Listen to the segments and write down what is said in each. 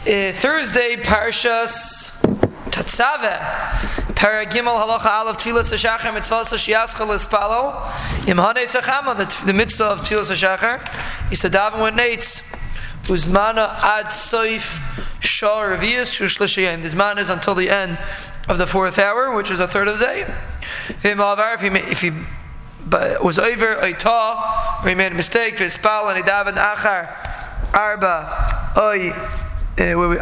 Uh, Thursday, Parshas Tatzave, Paragimel Halacha Aleph Tfilas Hashachar Mitzvah Shiascha Lispalo, Imhane Tzachama, the, the mitzvah of Tfilas Hashachar, is to daven with nates. Uzmana ad soif shah revius shushlishyim. This man is until the end of the fourth hour, which is a third of the day. If he, if he was over a ta, or he made a mistake, for v'espal and he davened achar arba oy uh, where we.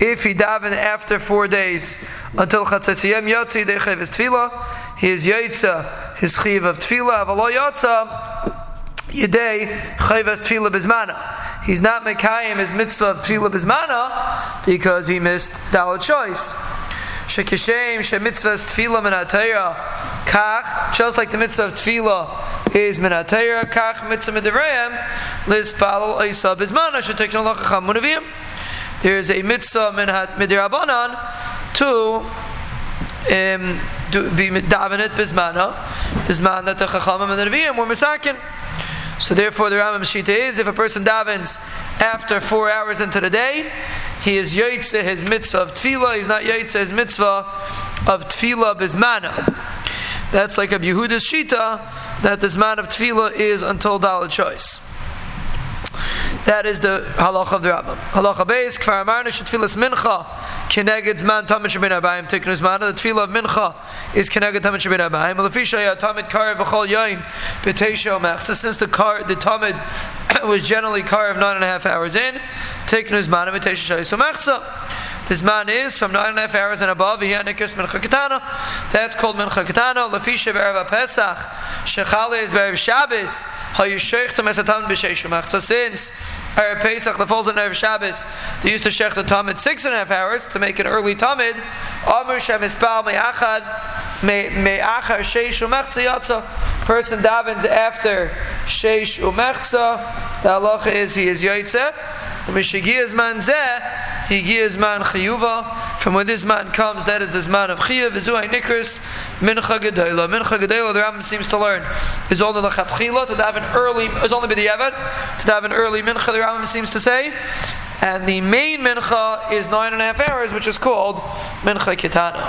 If he daven after four days until chatzos hayom yotzi dechev his tefillah, he is yotza his chiv of tefillah. Avalo yotza. Yedei chayvas tefillah bizmana. He's not mekayim his mitzvah of tefillah bizmana because he missed dalit choice. Shekishem shemitzvahs tefillah min kach, just like the mitzvah of tefillah is min kach mitzvah midivrayim, liz palal oisa bizmana shetekna lachacham munavim. There is a mitzvah min midirabanan to um, do, be davenet bizmana, bizman that the chachamim and the neviim were misakin. So therefore, the Rambam Shita is if a person davens after four hours into the day, he is yoitze his mitzvah of tefillah. He's not yoitze his mitzvah of tefillah bismana. That's like a Yehuda's shita that this man of tefillah is until dalit choice. That is the halacha of the Rambam. Halacha beis kfar amarna shetfilas mincha keneged zman tamid shabin abayim tiknu zman. The tefillah of mincha is keneged tamid shabin abayim. Lefisha ya uh, tamid kar b'chol yain b'teisha omechza. Since the car the tamid was generally of nine and a half hours in, tiknu zman b'teisha shayis omechza. This man is from nine and a half hours and above. That's called mincha katana. Lefisha be'erva pesach. Shechale is be'erv Shabbos. Hayusheichtam esatam b'sheish omechza. Since Erev Pesach that falls on Shabbos, they used to shech the Tamid six and a half hours to make an early Tamid. Amr Shem Ispal Me'achad Me'achar Sheish Umechza Yatza. Person davens after Sheish Umechza. The halacha is he is Yaitze. From where this man comes, that is this man of chiyuv. Vizuay nikris mincha gedayla. Mincha gedayla. The Rambam seems to learn is only the lechatchila to have an early. Is only b'diavad to have an early mincha. The Rambam seems to say, and the main mincha is nine and a half hours, which is called mincha kitana.